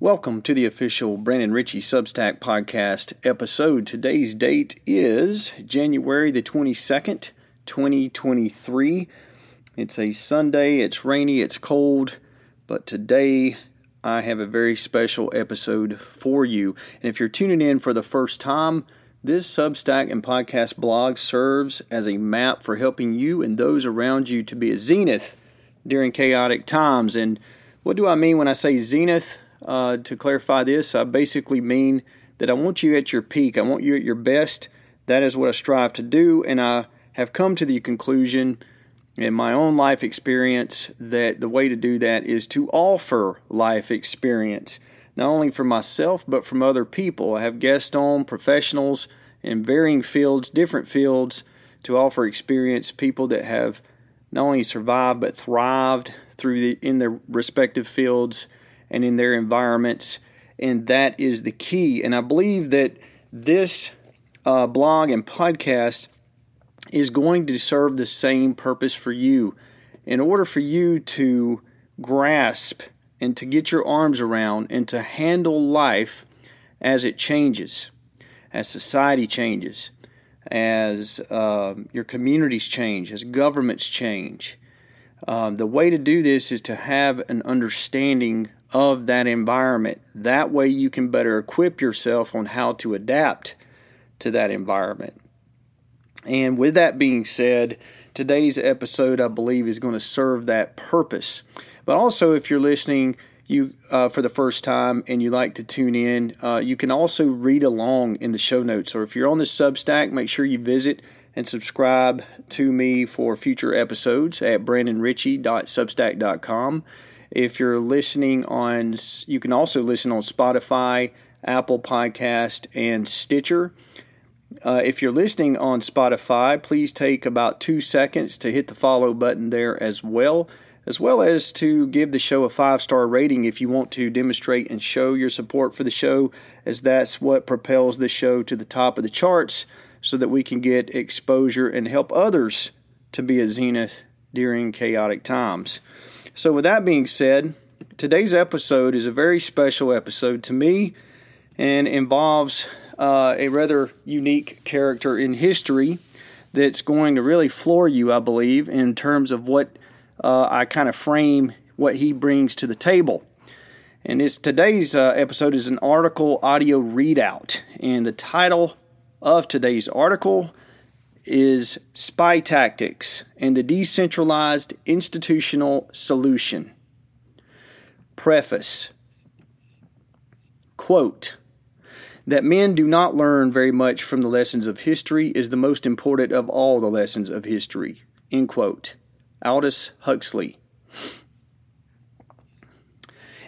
Welcome to the official Brandon Richey Substack podcast episode. Today's date is January the 22nd, 2023. It's a Sunday, it's rainy, it's cold, but today I have a very special episode for you. And if you're tuning in for the first time, this Substack and podcast blog serves as a map for helping you and those around you to be a zenith during chaotic times. And what do I mean when I say zenith? Uh, to clarify this, I basically mean that I want you at your peak. I want you at your best. That is what I strive to do. And I have come to the conclusion in my own life experience that the way to do that is to offer life experience, not only for myself, but from other people. I have guests on, professionals in varying fields, different fields, to offer experience, people that have not only survived but thrived through the, in their respective fields and in their environments. And that is the key. And I believe that this uh, blog and podcast is going to serve the same purpose for you. In order for you to grasp and to get your arms around and to handle life as it changes, as society changes, as uh, your communities change, as governments change. Um, the way to do this is to have an understanding of that environment. That way, you can better equip yourself on how to adapt to that environment. And with that being said, today's episode, I believe, is going to serve that purpose. But also, if you're listening, you uh, for the first time and you like to tune in, uh, you can also read along in the show notes. Or if you're on the Substack, make sure you visit and subscribe to me for future episodes at brandonrichey.substack.com. If you're listening on, you can also listen on Spotify, Apple Podcast, and Stitcher. Uh, if you're listening on Spotify, please take about two seconds to hit the follow button there as well, as well as to give the show a five star rating if you want to demonstrate and show your support for the show, as that's what propels the show to the top of the charts so that we can get exposure and help others to be a zenith during chaotic times. So, with that being said, today's episode is a very special episode to me and involves uh, a rather unique character in history that's going to really floor you, I believe, in terms of what uh, I kind of frame what he brings to the table. And this today's uh, episode is an article audio readout, and the title of today's article is Spy Tactics and the Decentralized Institutional Solution. Preface Quote That men do not learn very much from the lessons of history is the most important of all the lessons of history. End quote. Aldous Huxley.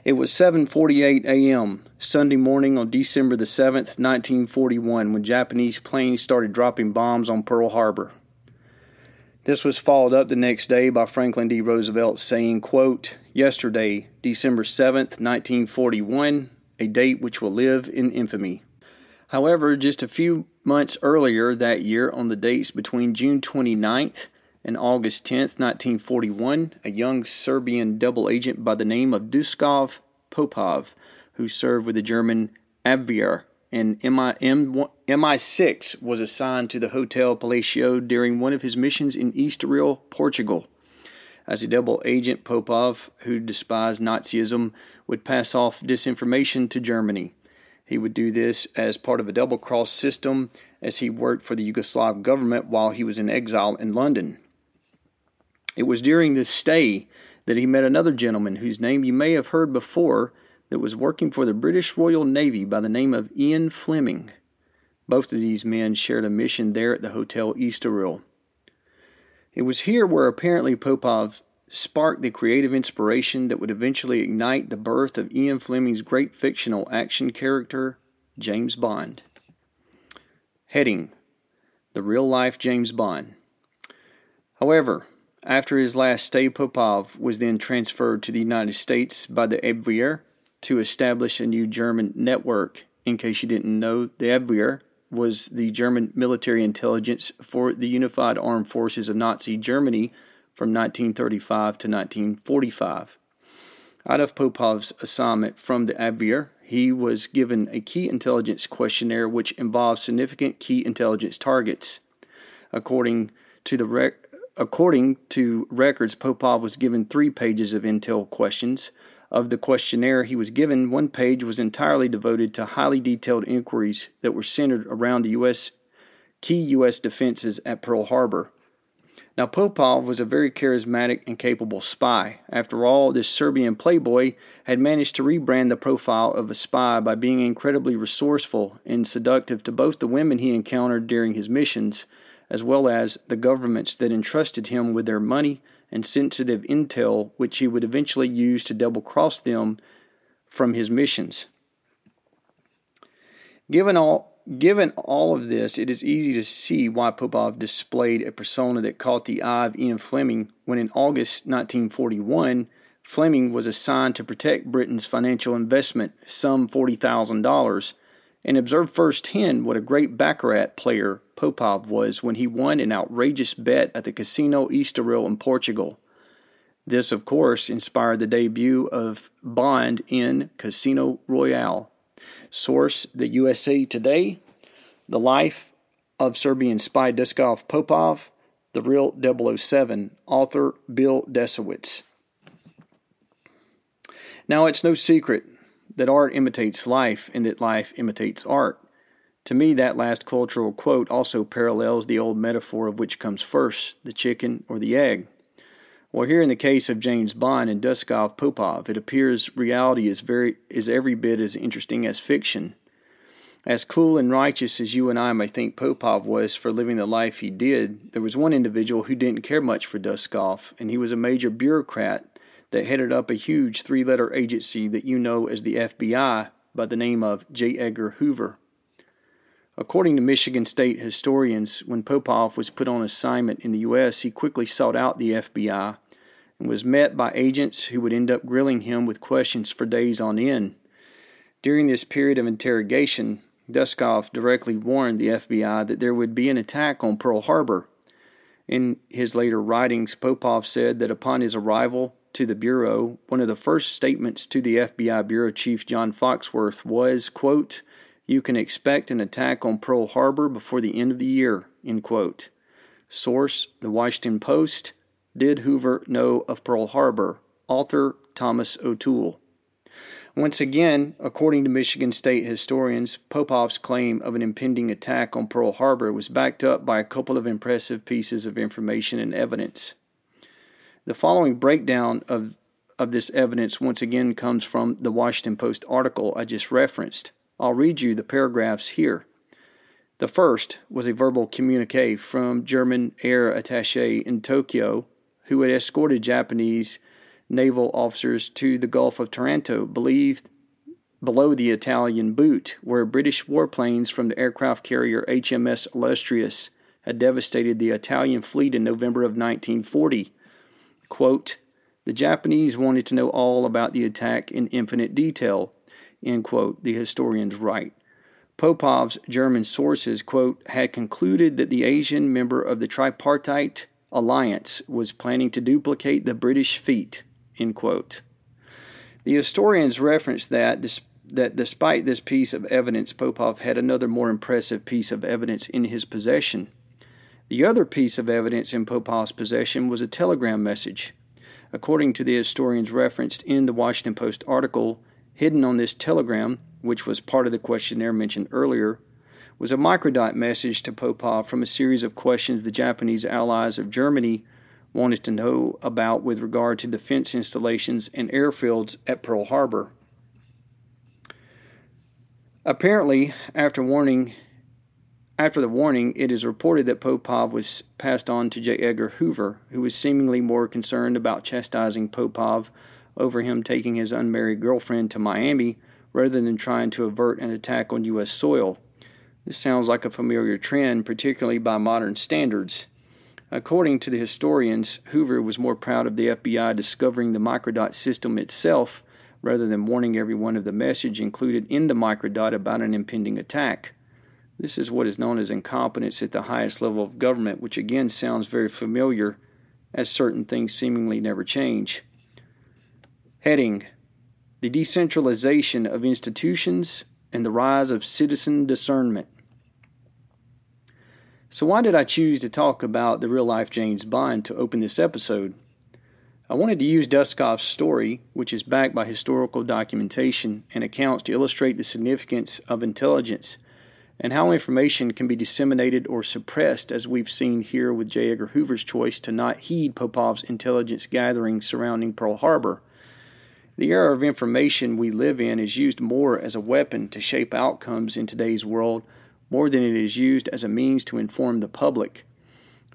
It was 7:48 a.m. Sunday morning on December the 7th, 1941, when Japanese planes started dropping bombs on Pearl Harbor. This was followed up the next day by Franklin D. Roosevelt saying, quote, Yesterday, December 7th, 1941, a date which will live in infamy. However, just a few months earlier that year, on the dates between June 29th and August 10, 1941, a young Serbian double agent by the name of Duskov Popov who served with the German Abwehr, and MI, M, MI6 was assigned to the Hotel Palacio during one of his missions in Estoril, Portugal. As a double agent, Popov, who despised Nazism, would pass off disinformation to Germany. He would do this as part of a double cross system as he worked for the Yugoslav government while he was in exile in London. It was during this stay that he met another gentleman whose name you may have heard before that was working for the British Royal Navy by the name of Ian Fleming. Both of these men shared a mission there at the Hotel Estoril. It was here where apparently Popov sparked the creative inspiration that would eventually ignite the birth of Ian Fleming's great fictional action character, James Bond. Heading The Real Life James Bond. However, after his last stay, Popov was then transferred to the United States by the Abwehr to establish a new German network. In case you didn't know, the Abwehr was the German military intelligence for the unified armed forces of Nazi Germany from 1935 to 1945. Out of Popov's assignment from the Abwehr, he was given a key intelligence questionnaire which involved significant key intelligence targets. According to the rec- according to records, Popov was given three pages of intel questions. Of the questionnaire he was given, one page was entirely devoted to highly detailed inquiries that were centered around the U.S. key U.S. defenses at Pearl Harbor. Now, Popov was a very charismatic and capable spy. After all, this Serbian playboy had managed to rebrand the profile of a spy by being incredibly resourceful and seductive to both the women he encountered during his missions, as well as the governments that entrusted him with their money and sensitive intel, which he would eventually use to double cross them from his missions. Given all Given all of this, it is easy to see why Popov displayed a persona that caught the eye of Ian Fleming when in August 1941, Fleming was assigned to protect Britain's financial investment, some $40,000, and observed firsthand what a great baccarat player Popov was when he won an outrageous bet at the Casino Estoril in Portugal. This, of course, inspired the debut of Bond in Casino Royale. Source The USA Today, The Life of Serbian Spy Duskov Popov, The Real 007, author Bill Desowitz. Now, it's no secret that art imitates life and that life imitates art. To me, that last cultural quote also parallels the old metaphor of which comes first, the chicken or the egg. Well, here in the case of James Bond and Duskov Popov, it appears reality is very is every bit as interesting as fiction. As cool and righteous as you and I may think Popov was for living the life he did, there was one individual who didn't care much for Duskov, and he was a major bureaucrat that headed up a huge three letter agency that you know as the FBI by the name of J. Edgar Hoover. According to Michigan State historians, when Popov was put on assignment in the U.S., he quickly sought out the FBI and was met by agents who would end up grilling him with questions for days on end. During this period of interrogation, Duskov directly warned the FBI that there would be an attack on Pearl Harbor. In his later writings, Popov said that upon his arrival to the Bureau, one of the first statements to the FBI Bureau Chief John Foxworth was, quote, you can expect an attack on Pearl Harbor before the end of the year. End quote. Source The Washington Post. Did Hoover know of Pearl Harbor? Author Thomas O'Toole. Once again, according to Michigan State historians, Popov's claim of an impending attack on Pearl Harbor was backed up by a couple of impressive pieces of information and evidence. The following breakdown of, of this evidence once again comes from the Washington Post article I just referenced. I'll read you the paragraphs here. The first was a verbal communique from German air attaché in Tokyo who had escorted Japanese naval officers to the Gulf of Taranto, believed below the Italian boot, where British warplanes from the aircraft carrier HMS Illustrious had devastated the Italian fleet in November of 1940. Quote, the Japanese wanted to know all about the attack in infinite detail end quote, the historians write. Popov's German sources, quote, had concluded that the Asian member of the tripartite alliance was planning to duplicate the British feat, end quote. The historians reference that, that despite this piece of evidence, Popov had another more impressive piece of evidence in his possession. The other piece of evidence in Popov's possession was a telegram message. According to the historians referenced in the Washington Post article, Hidden on this telegram, which was part of the questionnaire mentioned earlier, was a microdot message to Popov from a series of questions the Japanese allies of Germany wanted to know about with regard to defense installations and airfields at Pearl Harbor. Apparently, after warning after the warning, it is reported that Popov was passed on to J. Edgar Hoover, who was seemingly more concerned about chastising Popov over him taking his unmarried girlfriend to Miami rather than trying to avert an attack on U.S. soil. This sounds like a familiar trend, particularly by modern standards. According to the historians, Hoover was more proud of the FBI discovering the microdot system itself rather than warning everyone of the message included in the microdot about an impending attack. This is what is known as incompetence at the highest level of government, which again sounds very familiar, as certain things seemingly never change. Heading the decentralization of institutions, and the rise of citizen discernment. So, why did I choose to talk about the real life James Bond to open this episode? I wanted to use Duskov's story, which is backed by historical documentation and accounts, to illustrate the significance of intelligence and how information can be disseminated or suppressed, as we've seen here with J. Edgar Hoover's choice to not heed Popov's intelligence gathering surrounding Pearl Harbor. The era of information we live in is used more as a weapon to shape outcomes in today's world more than it is used as a means to inform the public.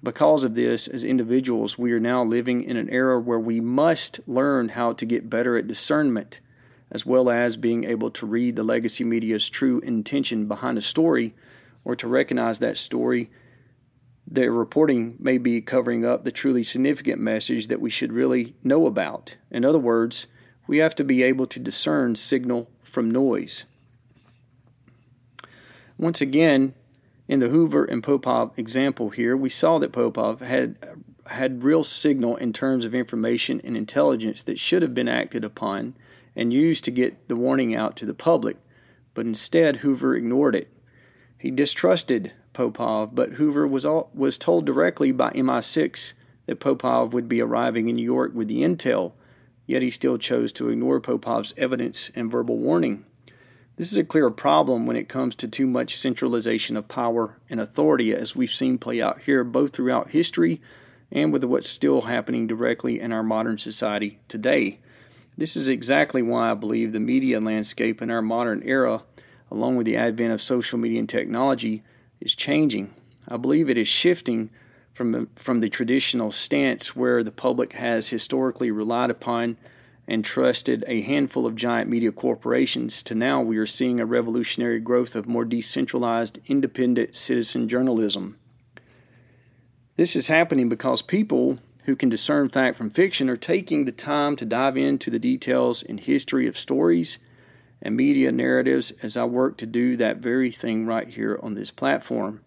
Because of this, as individuals, we are now living in an era where we must learn how to get better at discernment, as well as being able to read the legacy media's true intention behind a story, or to recognize that story their reporting may be covering up the truly significant message that we should really know about. In other words, we have to be able to discern signal from noise. Once again, in the Hoover and Popov example here, we saw that Popov had had real signal in terms of information and intelligence that should have been acted upon and used to get the warning out to the public, but instead Hoover ignored it. He distrusted Popov, but Hoover was all, was told directly by MI6 that Popov would be arriving in New York with the intel, yet he still chose to ignore Popov's evidence and verbal warning. This is a clear problem when it comes to too much centralization of power and authority, as we've seen play out here both throughout history and with what's still happening directly in our modern society today. This is exactly why I believe the media landscape in our modern era, along with the advent of social media and technology, is changing. I believe it is shifting from, from the traditional stance where the public has historically relied upon and trusted a handful of giant media corporations to now we are seeing a revolutionary growth of more decentralized, independent citizen journalism. This is happening because people who can discern fact from fiction are taking the time to dive into the details and history of stories and media narratives as I work to do that very thing right here on this platform.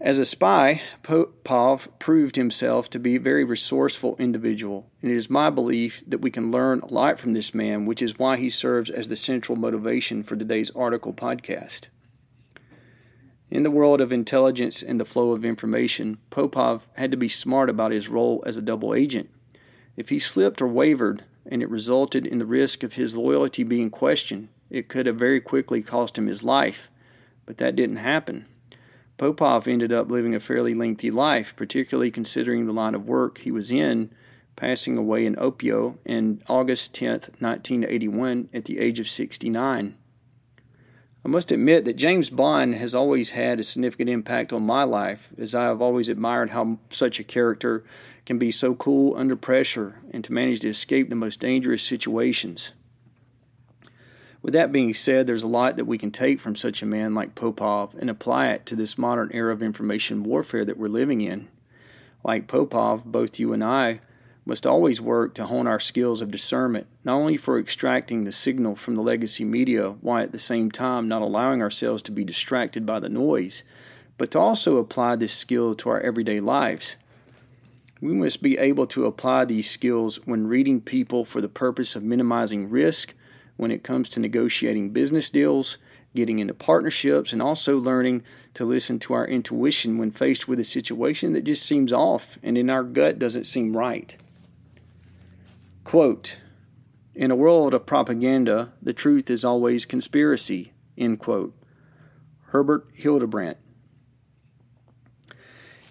As a spy, Popov proved himself to be a very resourceful individual, and it is my belief that we can learn a lot from this man, which is why he serves as the central motivation for today's article podcast. In the world of intelligence and the flow of information, Popov had to be smart about his role as a double agent. If he slipped or wavered, and it resulted in the risk of his loyalty being questioned, it could have very quickly cost him his life. But that didn't happen. Popov ended up living a fairly lengthy life, particularly considering the line of work he was in, passing away in Opio in August 10, 1981, at the age of 69. I must admit that James Bond has always had a significant impact on my life, as I have always admired how such a character can be so cool under pressure and to manage to escape the most dangerous situations. With that being said, there's a lot that we can take from such a man like Popov and apply it to this modern era of information warfare that we're living in. Like Popov, both you and I must always work to hone our skills of discernment, not only for extracting the signal from the legacy media while at the same time not allowing ourselves to be distracted by the noise, but to also apply this skill to our everyday lives. We must be able to apply these skills when reading people for the purpose of minimizing risk when it comes to negotiating business deals, getting into partnerships, and also learning to listen to our intuition when faced with a situation that just seems off and in our gut doesn't seem right. Quote, in a world of propaganda, the truth is always conspiracy. End quote. Herbert Hildebrandt.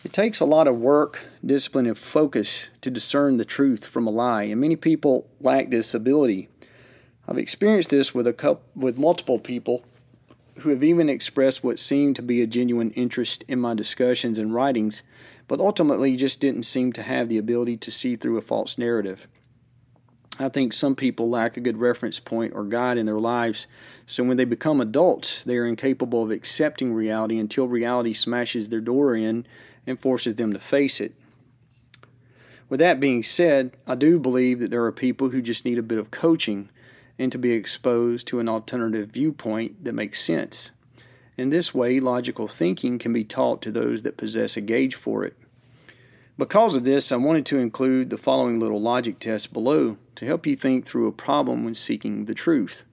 It takes a lot of work, discipline, and focus to discern the truth from a lie, and many people lack this ability. I've experienced this with a couple, with multiple people who have even expressed what seemed to be a genuine interest in my discussions and writings, but ultimately just didn't seem to have the ability to see through a false narrative. I think some people lack a good reference point or guide in their lives, so when they become adults, they are incapable of accepting reality until reality smashes their door in and forces them to face it. With that being said, I do believe that there are people who just need a bit of coaching and to be exposed to an alternative viewpoint that makes sense. In this way, logical thinking can be taught to those that possess a gauge for it. Because of this, I wanted to include the following little logic test below to help you think through a problem when seeking the truth.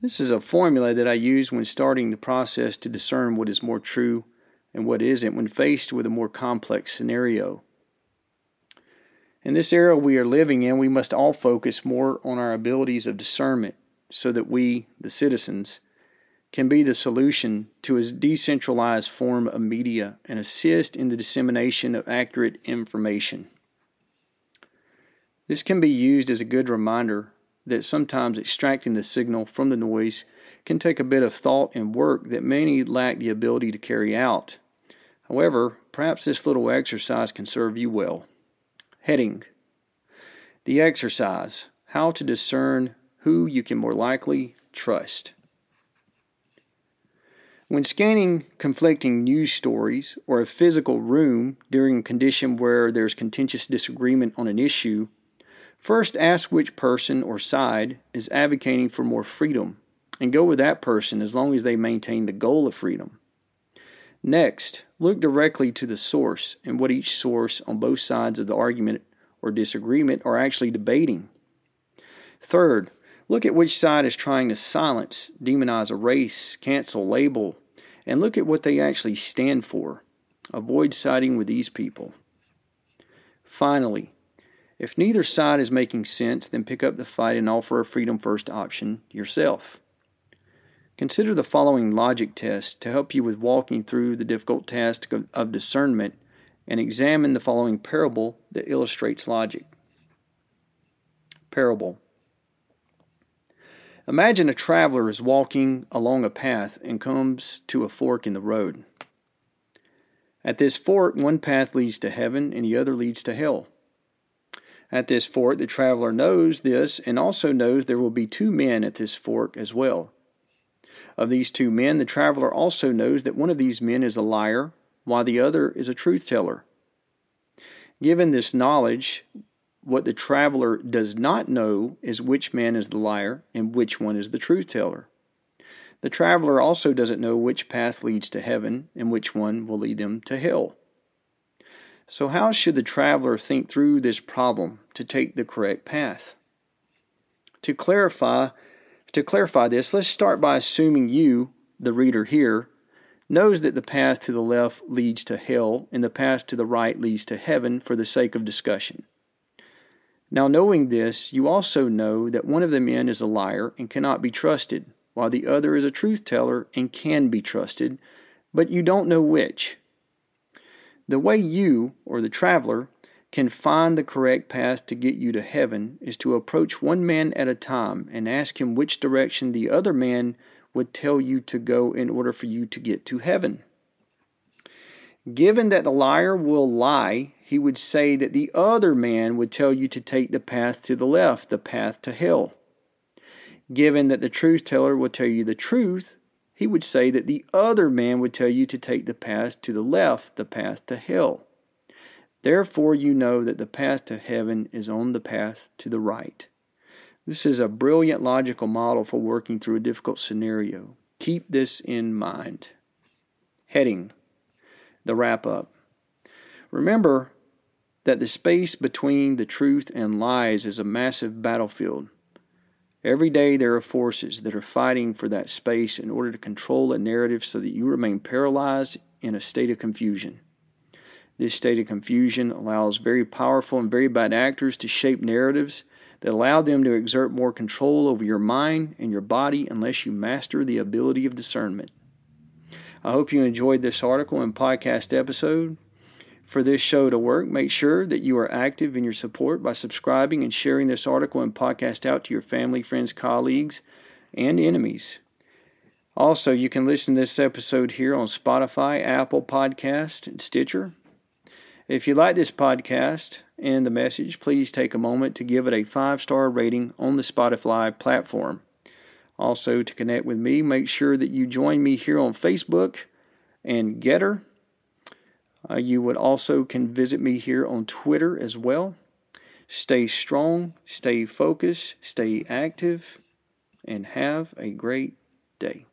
This is a formula that I use when starting the process to discern what is more true and what isn't when faced with a more complex scenario. In this era we are living in, we must all focus more on our abilities of discernment so that we, the citizens, can be the solution to a decentralized form of media and assist in the dissemination of accurate information. This can be used as a good reminder that sometimes extracting the signal from the noise can take a bit of thought and work that many lack the ability to carry out. However, perhaps this little exercise can serve you well. Heading The exercise How to discern who you can more likely trust. When scanning conflicting news stories or a physical room during a condition where there's contentious disagreement on an issue, first ask which person or side is advocating for more freedom and go with that person as long as they maintain the goal of freedom. Next, look directly to the source and what each source on both sides of the argument or disagreement are actually debating. Third, look at which side is trying to silence, demonize a race, cancel, label, and look at what they actually stand for. Avoid siding with these people. Finally, if neither side is making sense, then pick up the fight and offer a freedom first option yourself. Consider the following logic test to help you with walking through the difficult task of, of discernment and examine the following parable that illustrates logic. Parable Imagine a traveler is walking along a path and comes to a fork in the road. At this fork, one path leads to heaven and the other leads to hell. At this fork, the traveler knows this and also knows there will be two men at this fork as well. Of these two men, the traveler also knows that one of these men is a liar, while the other is a truth teller. Given this knowledge, what the traveler does not know is which man is the liar and which one is the truth teller. The traveler also doesn't know which path leads to heaven and which one will lead them to hell. So, how should the traveler think through this problem to take the correct path? To clarify, to clarify this, let's start by assuming you, the reader here, knows that the path to the left leads to hell and the path to the right leads to heaven for the sake of discussion. Now, knowing this, you also know that one of the men is a liar and cannot be trusted, while the other is a truth teller and can be trusted, but you don't know which. The way you, or the traveler, can find the correct path to get you to heaven is to approach one man at a time and ask him which direction the other man would tell you to go in order for you to get to heaven. Given that the liar will lie, he would say that the other man would tell you to take the path to the left, the path to hell. Given that the truth teller will tell you the truth, he would say that the other man would tell you to take the path to the left, the path to hell. Therefore, you know that the path to heaven is on the path to the right. This is a brilliant logical model for working through a difficult scenario. Keep this in mind. Heading the wrap up. Remember that the space between the truth and lies is a massive battlefield. Every day there are forces that are fighting for that space in order to control a narrative so that you remain paralyzed in a state of confusion. This state of confusion allows very powerful and very bad actors to shape narratives that allow them to exert more control over your mind and your body unless you master the ability of discernment. I hope you enjoyed this article and podcast episode. For this show to work, make sure that you are active in your support by subscribing and sharing this article and podcast out to your family, friends, colleagues, and enemies. Also, you can listen to this episode here on Spotify, Apple Podcast, and Stitcher. If you like this podcast and the message, please take a moment to give it a five star rating on the Spotify platform. Also, to connect with me, make sure that you join me here on Facebook and Gettr. Uh, you would also can visit me here on Twitter as well. Stay strong, stay focused, stay active, and have a great day.